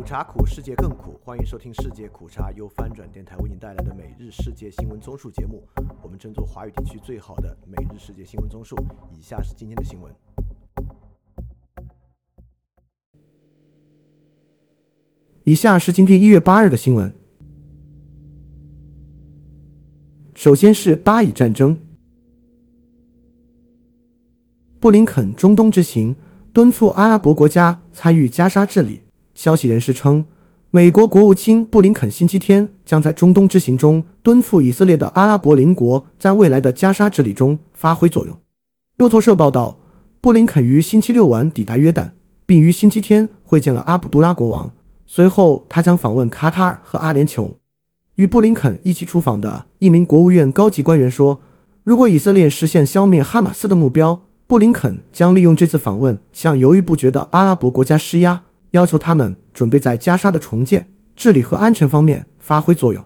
苦茶苦，世界更苦。欢迎收听《世界苦茶》，由翻转电台为您带来的每日世界新闻综述节目。我们争做华语地区最好的每日世界新闻综述。以下是今天的新闻。以下是今天一月八日的新闻。首先是巴以战争，布林肯中东之行敦促阿拉伯国家参与加沙治理。消息人士称，美国国务卿布林肯星期天将在中东之行中敦促以色列的阿拉伯邻国在未来的加沙治理中发挥作用。路透社报道，布林肯于星期六晚抵达约旦，并于星期天会见了阿卜杜拉国王。随后，他将访问卡塔尔和阿联酋。与布林肯一起出访的一名国务院高级官员说：“如果以色列实现消灭哈马斯的目标，布林肯将利用这次访问向犹豫不决的阿拉伯国家施压。”要求他们准备在加沙的重建、治理和安全方面发挥作用。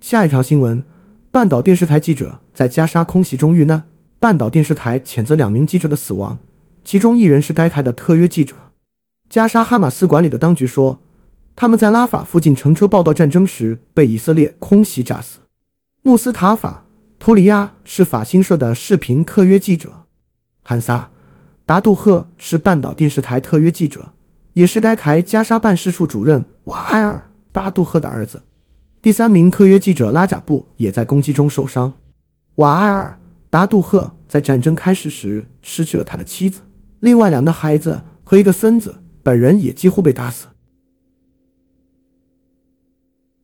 下一条新闻：半岛电视台记者在加沙空袭中遇难。半岛电视台谴责两名记者的死亡，其中一人是该台的特约记者。加沙哈马斯管理的当局说，他们在拉法附近乘车报道战争时被以色列空袭炸死。穆斯塔法·托里亚是法新社的视频特约记者。汉萨。达杜赫是半岛电视台特约记者，也是该台加沙办事处主任瓦埃尔·达杜赫的儿子。第三名特约记者拉贾布也在攻击中受伤。瓦埃尔·达杜赫在战争开始时失去了他的妻子、另外两个孩子和一个孙子，本人也几乎被打死。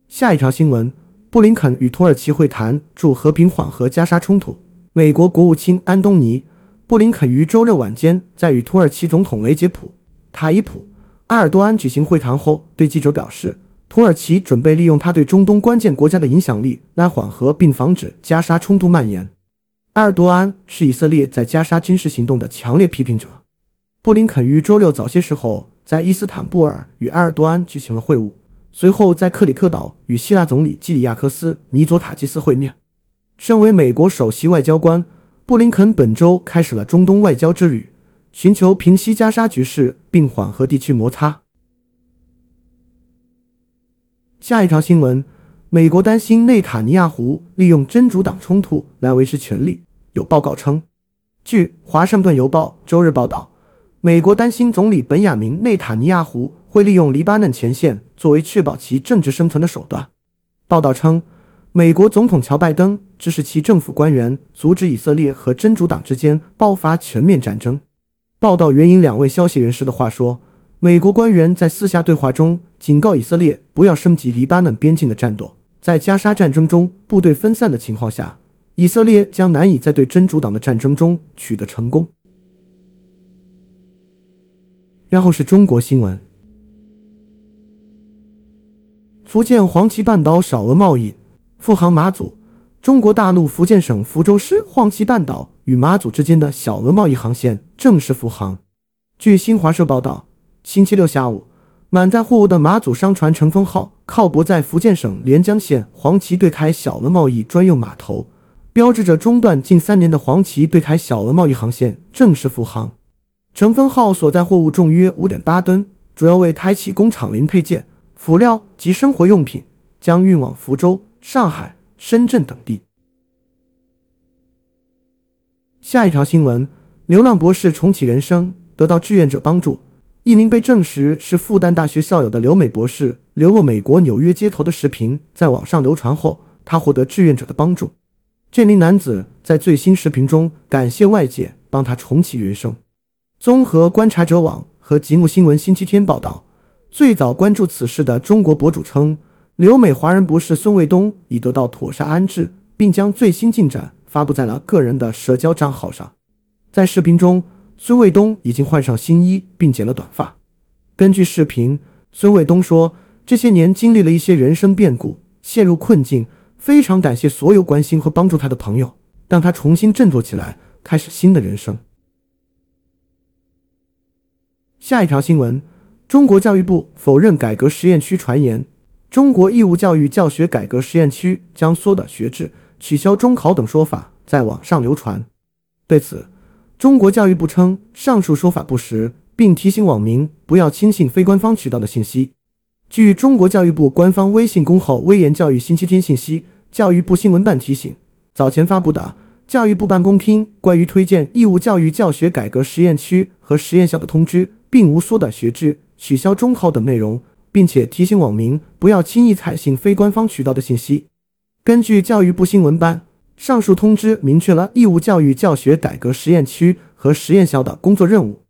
下一条新闻：布林肯与土耳其会谈，助和平缓和加沙冲突。美国国务卿安东尼。布林肯于周六晚间在与土耳其总统雷杰普·塔伊普·埃尔多安举行会谈后，对记者表示，土耳其准备利用他对中东关键国家的影响力来缓和并防止加沙冲突蔓延。埃尔多安是以色列在加沙军事行动的强烈批评者。布林肯于周六早些时候在伊斯坦布尔与埃尔多安举行了会晤，随后在克里克岛与希腊总理基里亚科斯·尼佐塔基斯会面。身为美国首席外交官。布林肯本周开始了中东外交之旅，寻求平息加沙局势并缓和地区摩擦。下一条新闻：美国担心内塔尼亚胡利用真主党冲突来维持权力。有报告称，据《华盛顿邮报》周日报道，美国担心总理本雅明内塔尼亚胡会利用黎巴嫩前线作为确保其政治生存的手段。报道称。美国总统乔拜登指使其政府官员阻止以色列和真主党之间爆发全面战争。报道援引两位消息人士的话说，美国官员在私下对话中警告以色列不要升级黎巴嫩边境的战斗。在加沙战争中部队分散的情况下，以色列将难以在对真主党的战争中取得成功。然后是中国新闻：福建黄岐半岛少额贸易。复航马祖，中国大陆福建省福州市黄岐半岛与马祖之间的小额贸易航线正式复航。据新华社报道，星期六下午，满载货物的马祖商船“乘风号”靠泊在福建省连江县黄岐对台小额贸易专用码头，标志着中断近三年的黄岐对台小额贸易航线正式复航。“乘风号”所载货物重约五点八吨，主要为台企工厂零配件、辅料及生活用品，将运往福州。上海、深圳等地。下一条新闻：流浪博士重启人生，得到志愿者帮助。一名被证实是复旦大学校友的留美博士流落美国纽约街头的视频在网上流传后，他获得志愿者的帮助。这名男子在最新视频中感谢外界帮他重启人生。综合观察者网和吉木新闻星期天报道，最早关注此事的中国博主称。留美华人博士孙卫东已得到妥善安置，并将最新进展发布在了个人的社交账号上。在视频中，孙卫东已经换上新衣，并剪了短发。根据视频，孙卫东说：“这些年经历了一些人生变故，陷入困境，非常感谢所有关心和帮助他的朋友，让他重新振作起来，开始新的人生。”下一条新闻：中国教育部否认改革实验区传言。中国义务教育教学改革实验区将缩短学制、取消中考等说法在网上流传。对此，中国教育部称上述说法不实，并提醒网民不要轻信非官方渠道的信息。据中国教育部官方微信公号“微言教育”星期天信息，教育部新闻办提醒，早前发布的教育部办公厅关于推荐义务教育教学改革实验区和实验校的通知，并无缩短学制、取消中考等内容，并且提醒网民不要轻易采信非官方渠道的信息。根据教育部新闻办，上述通知明确了义务教育教学改革实验区和实验校的工作任务。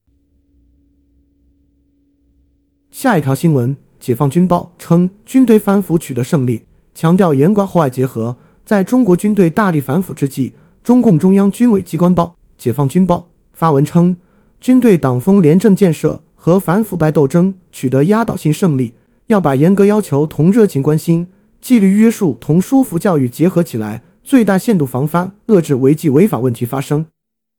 下一条新闻。解放军报称，军队反腐取得胜利，强调严管后外结合。在中国军队大力反腐之际，中共中央军委机关报解放军报发文称，军队党风廉政建设和反腐败斗争取得压倒性胜利，要把严格要求同热情关心、纪律约束同舒服教育结合起来，最大限度防范遏制违纪违法问题发生。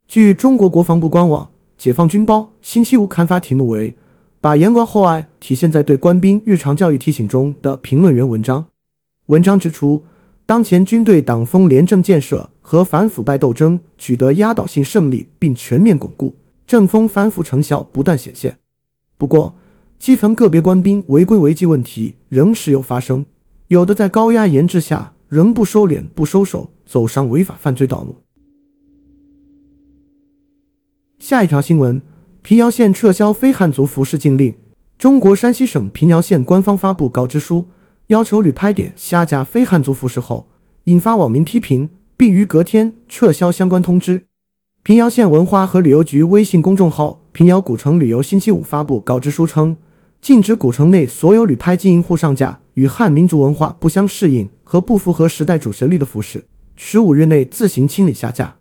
据中国国防部官网，解放军报星期五刊发题目为。把严管厚爱体现在对官兵日常教育提醒中的评论员文章。文章指出，当前军队党风廉政建设和反腐败斗争取得压倒性胜利，并全面巩固，政风反腐成效不断显现。不过，基层个别官兵违规违纪问题仍时有发生，有的在高压严治下仍不收敛、不收手，走上违法犯罪道路。下一条新闻。平遥县撤销非汉族服饰禁令。中国山西省平遥县官方发布告知书，要求旅拍点下架非汉族服饰后，引发网民批评，并于隔天撤销相关通知。平遥县文化和旅游局微信公众号“平遥古城旅游”星期五发布告知书称，禁止古城内所有旅拍经营户上架与汉民族文化不相适应和不符合时代主旋律的服饰，十五日内自行清理下架。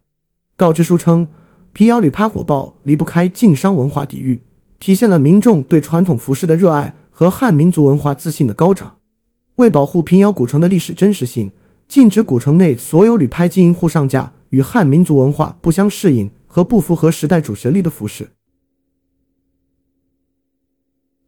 告知书称。平遥旅拍火爆，离不开晋商文化底蕴，体现了民众对传统服饰的热爱和汉民族文化自信的高涨。为保护平遥古城的历史真实性，禁止古城内所有旅拍经营户上架与汉民族文化不相适应和不符合时代主旋律的服饰。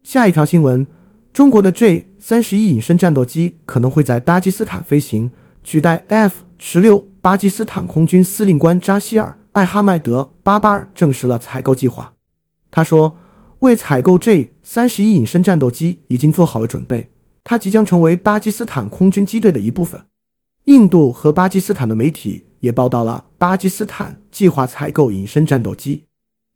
下一条新闻：中国的 J 三十一隐身战斗机可能会在巴基斯坦飞行，取代 F 十六。巴基斯坦空军司令官扎希尔。艾哈迈德·巴巴尔证实了采购计划。他说：“为采购 J 三十一隐身战斗机已经做好了准备，它即将成为巴基斯坦空军机队的一部分。”印度和巴基斯坦的媒体也报道了巴基斯坦计划采购隐身战斗机。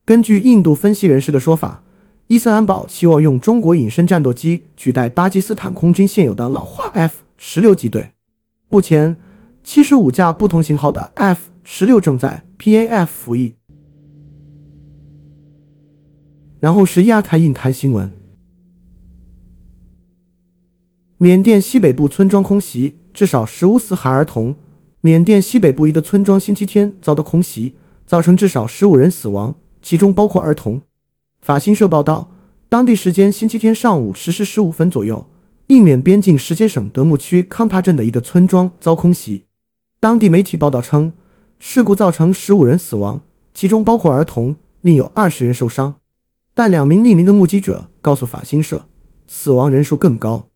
根据印度分析人士的说法，伊斯兰堡希望用中国隐身战斗机取代巴基斯坦空军现有的老化 F 十六机队。目前，七十五架不同型号的 F 十六正在。PAF 服役，然后是亚太印台新闻。缅甸西北部村庄空袭，至少十五死海儿童。缅甸西北部一个村庄星期天遭到空袭，造成至少十五人死亡，其中包括儿童。法新社报道，当地时间星期天上午十时十五分左右，印缅边境石阶省德木区康帕镇的一个村庄遭空袭。当地媒体报道称。事故造成十五人死亡，其中包括儿童，另有二十人受伤。但两名匿名的目击者告诉法新社，死亡人数更高。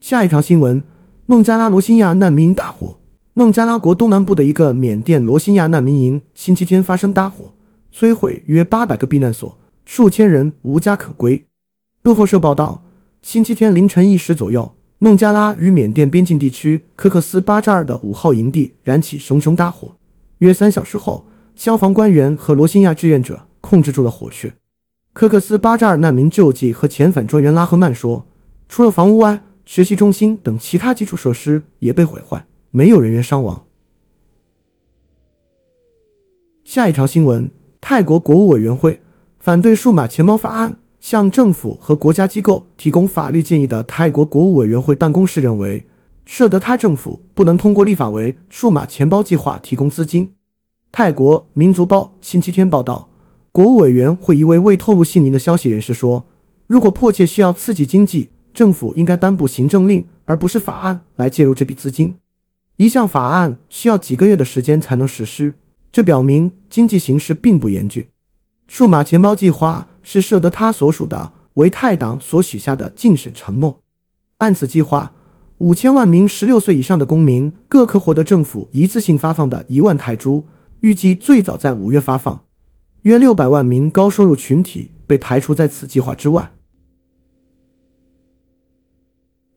下一条新闻：孟加拉罗兴亚难民营大火。孟加拉国东南部的一个缅甸罗兴亚难民营星期天发生大火，摧毁约八百个避难所，数千人无家可归。路透社报道，星期天凌晨一时左右。孟加拉与缅甸边境地区科克斯巴扎尔的五号营地燃起熊熊大火，约三小时后，消防官员和罗兴亚志愿者控制住了火势。科克斯巴扎尔难民救济和遣返专员拉赫曼说，除了房屋外，学习中心等其他基础设施也被毁坏，没有人员伤亡。下一条新闻：泰国国务委员会反对数码钱包法案。向政府和国家机构提供法律建议的泰国国务委员会办公室认为，设德他政府不能通过立法为数码钱包计划提供资金。泰国民族报星期天报道，国务委员会一位未透露姓名的消息人士说，如果迫切需要刺激经济，政府应该颁布行政令而不是法案来介入这笔资金。一项法案需要几个月的时间才能实施，这表明经济形势并不严峻。数码钱包计划。是设得他所属的为泰党所许下的竞选承诺。按此计划，五千万名十六岁以上的公民各可获得政府一次性发放的一万泰铢，预计最早在五月发放。约六百万名高收入群体被排除在此计划之外。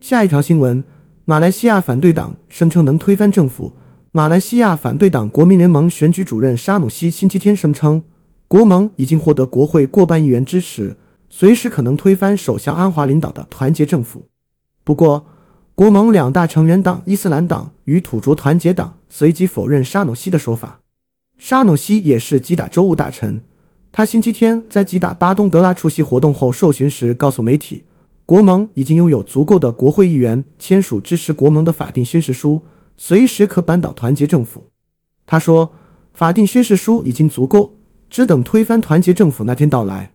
下一条新闻：马来西亚反对党声称能推翻政府。马来西亚反对党国民联盟选举主任沙努西星期天声称，国盟已经获得国会过半议员支持，随时可能推翻首相安华领导的团结政府。不过，国盟两大成员党伊斯兰党与土著团结党随即否认沙努西的说法。沙努西也是吉打州务大臣，他星期天在吉打巴东德拉出席活动后受询时告诉媒体，国盟已经拥有足够的国会议员签署支持国盟的法定宣誓书。随时可扳倒团结政府，他说：“法定宣誓书已经足够，只等推翻团结政府那天到来。”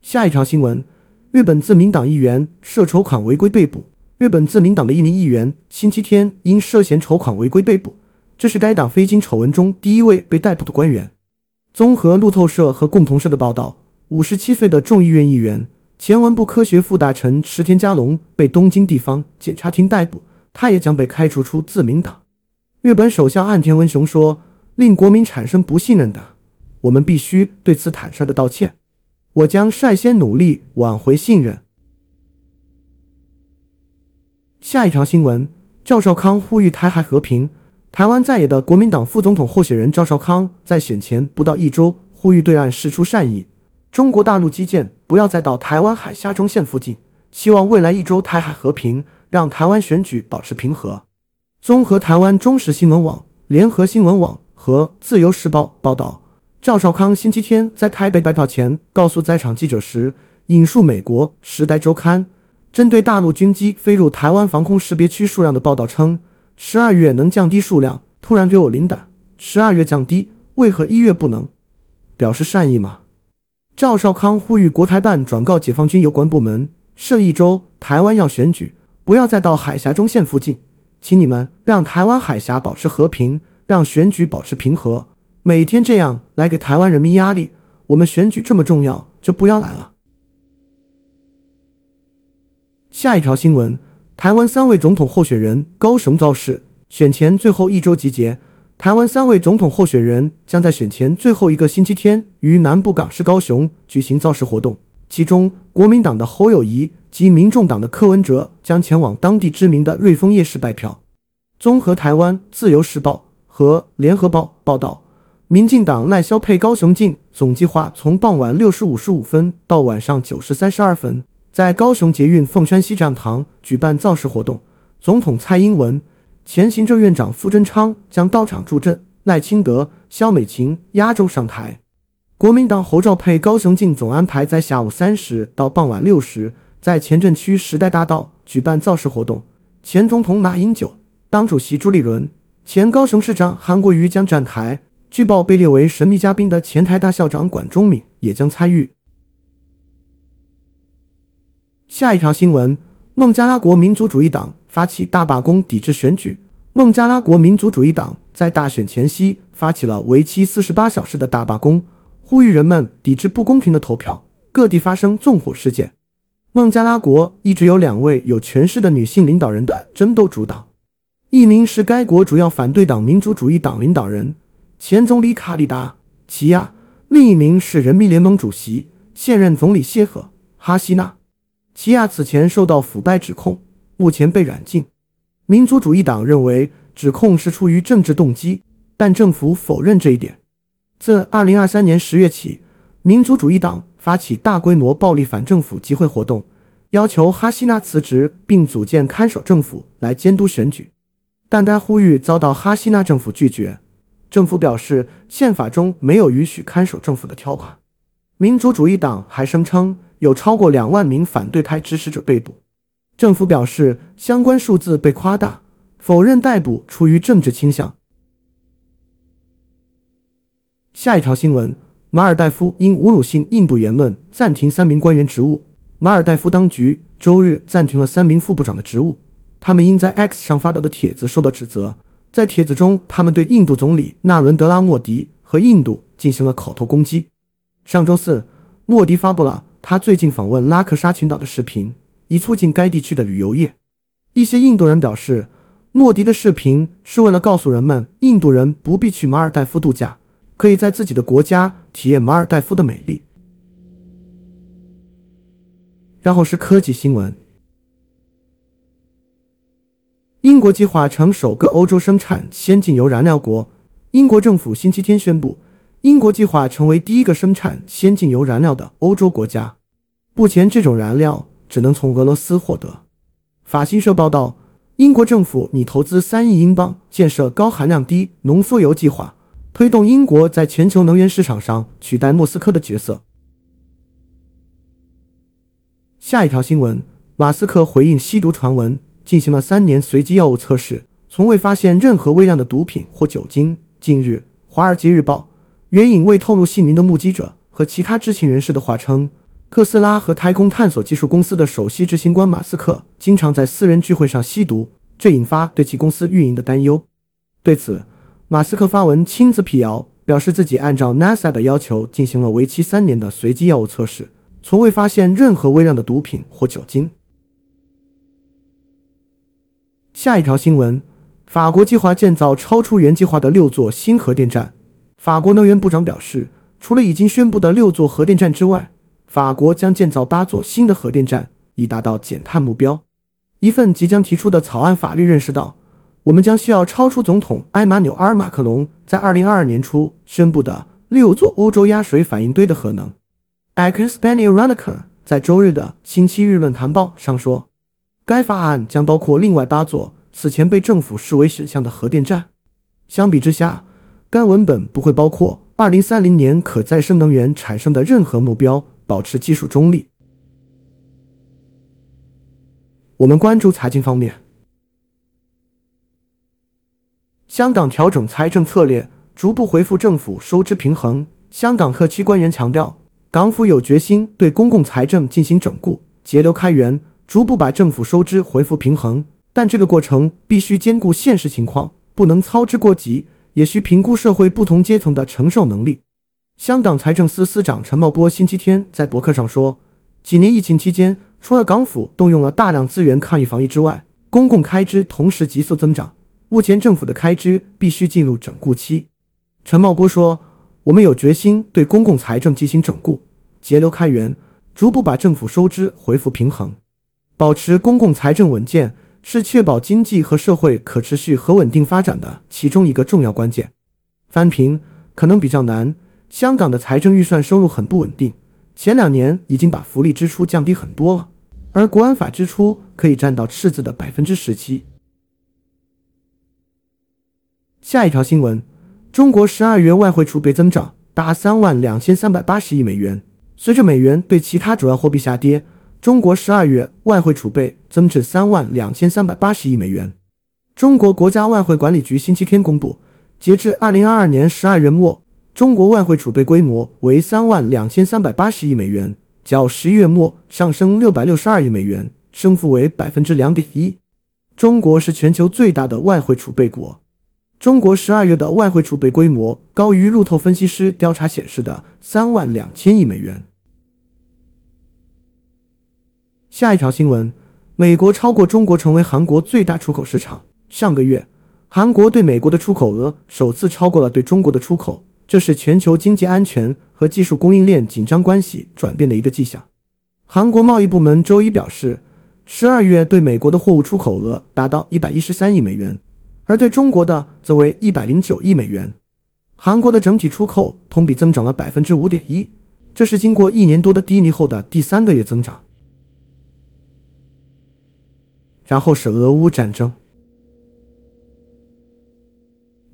下一条新闻：日本自民党议员涉筹款违规被捕。日本自民党的一名议员星期天因涉嫌筹款违规被捕，这是该党非经丑闻中第一位被逮捕的官员。综合路透社和共同社的报道，五十七岁的众议院议员。前文部科学副大臣池田佳龙被东京地方检察厅逮捕，他也将被开除出自民党。日本首相岸田文雄说：“令国民产生不信任的，我们必须对此坦率的道歉。我将率先努力挽回信任。”下一条新闻：赵少康呼吁台海和平。台湾在野的国民党副总统候选人赵少康在选前不到一周呼吁对岸释出善意。中国大陆基建不要再到台湾海峡中线附近，希望未来一周台海和平，让台湾选举保持平和。综合台湾中时新闻网、联合新闻网和自由时报报道，赵少康星期天在台北白票前告诉在场记者时，引述美国《时代周刊》针对大陆军机飞入台湾防空识别区数量的报道称，十二月能降低数量，突然给我灵感，十二月降低，为何一月不能？表示善意吗？赵少康呼吁国台办转告解放军有关部门：设一周台湾要选举，不要再到海峡中线附近，请你们让台湾海峡保持和平，让选举保持平和。每天这样来给台湾人民压力，我们选举这么重要，就不要来了。下一条新闻：台湾三位总统候选人高雄造势，选前最后一周集结。台湾三位总统候选人将在选前最后一个星期天于南部港市高雄举行造势活动，其中国民党的侯友谊及民众党的柯文哲将前往当地知名的瑞丰夜市拜票。综合台湾自由时报和联合报报道，民进党赖萧配高雄进总计划从傍晚六时五十五分到晚上九时三十二分，在高雄捷运凤山西站旁举办造势活动。总统蔡英文。前行政院长傅贞昌将到场助阵，赖清德、萧美琴压轴上台。国民党侯兆佩、高雄进总安排在下午三时到傍晚六时，在前镇区时代大道举办造势活动。前总统马英九、党主席朱立伦、前高雄市长韩国瑜将站台。据报被列为神秘嘉宾的前台大校长管中敏也将参与。下一条新闻：孟加拉国民族主义党。发起大罢工抵制选举。孟加拉国民族主义党在大选前夕发起了为期四十八小时的大罢工，呼吁人们抵制不公平的投票。各地发生纵火事件。孟加拉国一直有两位有权势的女性领导人的争斗主导，一名是该国主要反对党民族主义党领导人前总理卡里达·齐亚，另一名是人民联盟主席现任总理谢赫·哈希纳。齐亚此前受到腐败指控。目前被软禁。民族主义党认为指控是出于政治动机，但政府否认这一点。自2023年10月起，民族主义党发起大规模暴力反政府集会活动，要求哈希纳辞职并组建看守政府来监督选举，但该呼吁遭到哈希纳政府拒绝。政府表示，宪法中没有允许看守政府的条款。民族主义党还声称有超过两万名反对派支持者被捕。政府表示，相关数字被夸大，否认逮捕出于政治倾向。下一条新闻：马尔代夫因侮辱性印度言论暂停三名官员职务。马尔代夫当局周日暂停了三名副部长的职务，他们因在 X 上发表的帖子受到指责。在帖子中，他们对印度总理纳伦德拉·莫迪和印度进行了口头攻击。上周四，莫迪发布了他最近访问拉克沙群岛的视频。以促进该地区的旅游业。一些印度人表示，莫迪的视频是为了告诉人们，印度人不必去马尔代夫度假，可以在自己的国家体验马尔代夫的美丽。然后是科技新闻。英国计划成首个欧洲生产先进油燃料国。英国政府星期天宣布，英国计划成为第一个生产先进油燃料的欧洲国家。目前，这种燃料只能从俄罗斯获得。法新社报道，英国政府拟投资三亿英镑建设高含量低浓缩铀计划，推动英国在全球能源市场上取代莫斯科的角色。下一条新闻：马斯克回应吸毒传闻，进行了三年随机药物测试，从未发现任何微量的毒品或酒精。近日，《华尔街日报》援引未透露姓名的目击者和其他知情人士的话称，特斯拉和太空探索技术公司的首席执行官马斯克经常在私人聚会上吸毒，这引发对其公司运营的担忧。对此，马斯克发文亲自辟谣，表示自己按照 NASA 的要求进行了为期三年的随机药物测试。从未发现任何微量的毒品或酒精。下一条新闻：法国计划建造超出原计划的六座新核电站。法国能源部长表示，除了已经宣布的六座核电站之外，法国将建造八座新的核电站，以达到减碳目标。一份即将提出的草案法律认识到，我们将需要超出总统埃马纽尔·马克龙在二零二二年初宣布的六座欧洲压水反应堆的核能。a c s p a n i r a n i c a 在周日的《星期日论坛报》上说，该法案将包括另外八座此前被政府视为选项的核电站。相比之下，该文本不会包括2030年可再生能源产生的任何目标，保持技术中立。我们关注财经方面，香港调整财政策略，逐步恢复政府收支平衡。香港特区官员强调。港府有决心对公共财政进行整固、节流开源，逐步把政府收支恢复平衡。但这个过程必须兼顾现实情况，不能操之过急，也需评估社会不同阶层的承受能力。香港财政司司长陈茂波星期天在博客上说：“几年疫情期间，除了港府动用了大量资源抗疫防疫之外，公共开支同时急速增长。目前政府的开支必须进入整固期。”陈茂波说。我们有决心对公共财政进行整固、节流开源，逐步把政府收支恢复平衡。保持公共财政稳健是确保经济和社会可持续和稳定发展的其中一个重要关键。翻平可能比较难。香港的财政预算收入很不稳定，前两年已经把福利支出降低很多了，而国安法支出可以占到赤字的百分之十七。下一条新闻。中国十二月外汇储备增长达三万两千三百八十亿美元。随着美元对其他主要货币下跌，中国十二月外汇储备增至三万两千三百八十亿美元。中国国家外汇管理局星期天公布，截至二零二二年十二月末，中国外汇储备规模为三万两千三百八十亿美元，较十一月末上升六百六十二亿美元，升幅为百分之两点一。中国是全球最大的外汇储备国。中国十二月的外汇储备规模高于路透分析师调查显示的三万两千亿美元。下一条新闻：美国超过中国成为韩国最大出口市场。上个月，韩国对美国的出口额首次超过了对中国的出口，这是全球经济安全和技术供应链紧张关系转变的一个迹象。韩国贸易部门周一表示，十二月对美国的货物出口额达到一百一十三亿美元。而对中国的则为一百零九亿美元，韩国的整体出口同比增长了百分之五点一，这是经过一年多的低迷后的第三个月增长。然后是俄乌战争，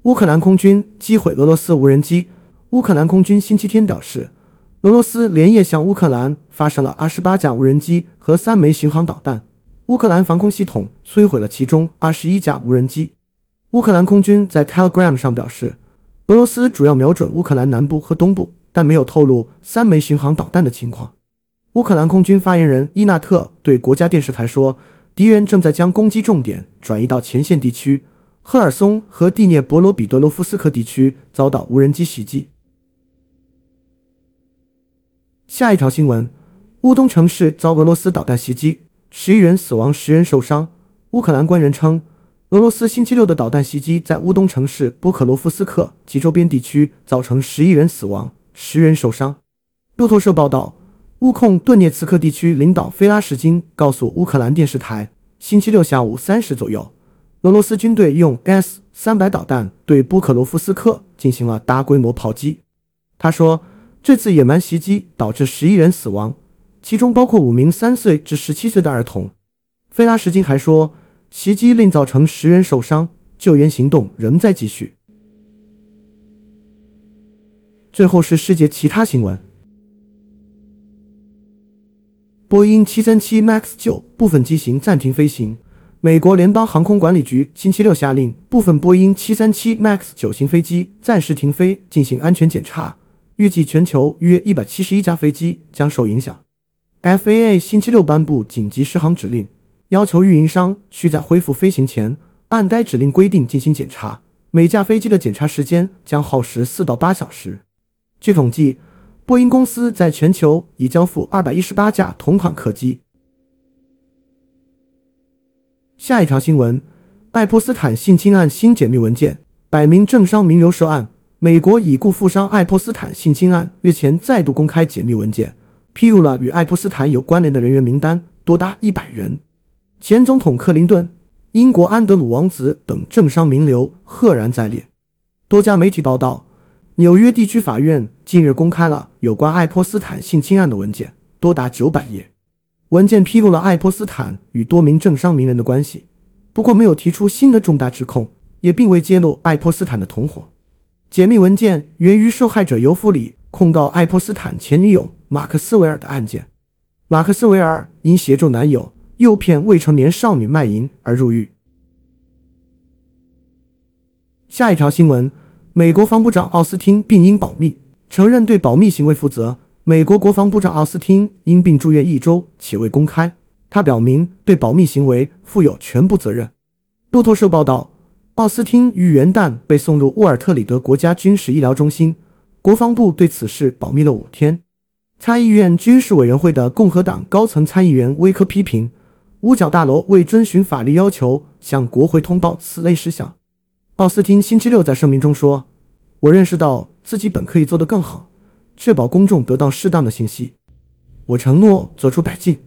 乌克兰空军击毁俄罗斯无人机。乌克兰空军星期天表示，俄罗斯连夜向乌克兰发射了二十八架无人机和三枚巡航导弹，乌克兰防空系统摧毁了其中二十一架无人机。乌克兰空军在 Telegram 上表示，俄罗斯主要瞄准乌克兰南部和东部，但没有透露三枚巡航导弹的情况。乌克兰空军发言人伊纳特对国家电视台说，敌人正在将攻击重点转移到前线地区，赫尔松和蒂涅博罗彼得罗夫斯克地区遭到无人机袭击。下一条新闻：乌东城市遭俄罗斯导弹袭击，十一人死亡，十人受伤。乌克兰官员称。俄罗斯星期六的导弹袭击在乌东城市波克罗夫斯克及周边地区造成十一人死亡、十人受伤。路透社报道，乌控顿涅茨克地区领导菲拉什金告诉乌克兰电视台，星期六下午三时左右，俄罗斯军队用 S 三百导弹对波克罗夫斯克进行了大规模炮击。他说，这次野蛮袭击导致十一人死亡，其中包括五名三岁至十七岁的儿童。菲拉什金还说。袭击另造成十人受伤，救援行动仍在继续。最后是世界其他新闻：波音737 MAX 九部分机型暂停飞行。美国联邦航空管理局星期六下令部分波音737 MAX 九型飞机暂时停飞进行安全检查，预计全球约一百七十一架飞机将受影响。FAA 星期六颁布紧急适航指令。要求运营商需在恢复飞行前按该指令规定进行检查，每架飞机的检查时间将耗时四到八小时。据统计，波音公司在全球已交付二百一十八架同款客机。下一条新闻：爱泼斯坦性侵案新解密文件，百名政商名流涉案。美国已故富商爱泼斯坦性侵案日前再度公开解密文件，披露了与爱泼斯坦有关联的人员名单，多达一百人。前总统克林顿、英国安德鲁王子等政商名流赫然在列。多家媒体报道，纽约地区法院近日公开了有关爱泼斯坦性侵案的文件，多达九百页。文件披露了爱泼斯坦与多名政商名人的关系，不过没有提出新的重大指控，也并未揭露爱泼斯坦的同伙。解密文件源于受害者尤弗里控告爱泼斯坦前女友马克斯维尔的案件。马克斯维尔因协助男友。诱骗未成年少女卖淫而入狱。下一条新闻：美国防部长奥斯汀病因保密，承认对保密行为负责。美国国防部长奥斯汀因病住院一周，且未公开。他表明对保密行为负有全部责任。路透社报道，奥斯汀于元旦被送入沃尔特里德国家军事医疗中心，国防部对此事保密了五天。参议院军事委员会的共和党高层参议员威科批评。五角大楼未遵循法律要求向国会通报此类事项。奥斯汀星期六在声明中说：“我认识到自己本可以做得更好，确保公众得到适当的信息。我承诺做出改进。”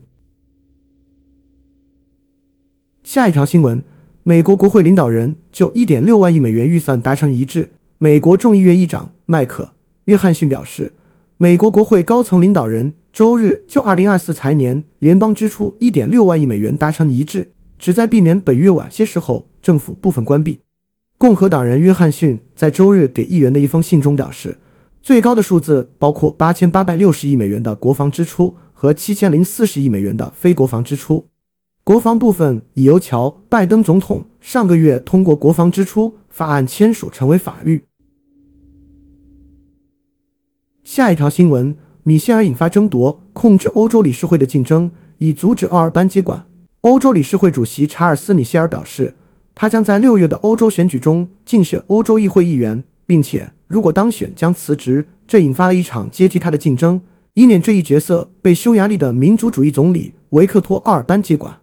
下一条新闻：美国国会领导人就1.6万亿美元预算达成一致。美国众议院议长麦克·约翰逊表示，美国国会高层领导人。周日就2024财年联邦支出1.6万亿美元达成一致，旨在避免本月晚些时候政府部分关闭。共和党人约翰逊在周日给议员的一封信中表示，最高的数字包括8860亿美元的国防支出和7040亿美元的非国防支出。国防部分已由乔·拜登总统上个月通过国防支出法案签署成为法律。下一条新闻。米歇尔引发争夺，控制欧洲理事会的竞争，以阻止奥尔班接管。欧洲理事会主席查尔斯·米歇尔表示，他将在六月的欧洲选举中竞选欧洲议会议员，并且如果当选将辞职。这引发了一场接替他的竞争，以免这一角色被匈牙利的民主主义总理维克托·奥尔班接管。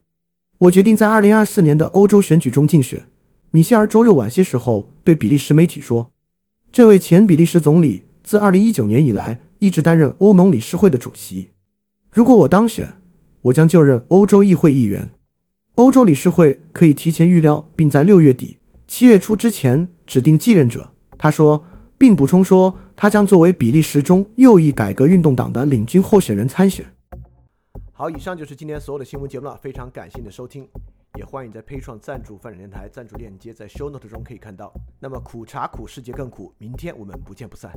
我决定在二零二四年的欧洲选举中竞选。米歇尔周六晚些时候对比利时媒体说：“这位前比利时总理自二零一九年以来。”一直担任欧盟理事会的主席。如果我当选，我将就任欧洲议会议员。欧洲理事会可以提前预料，并在六月底、七月初之前指定继任者。他说，并补充说，他将作为比利时中右翼改革运动党的领军候选人参选。好，以上就是今天所有的新闻节目了。非常感谢你的收听，也欢迎在配创赞助发展电台赞助链接在 show note 中可以看到。那么苦茶苦，世界更苦。明天我们不见不散。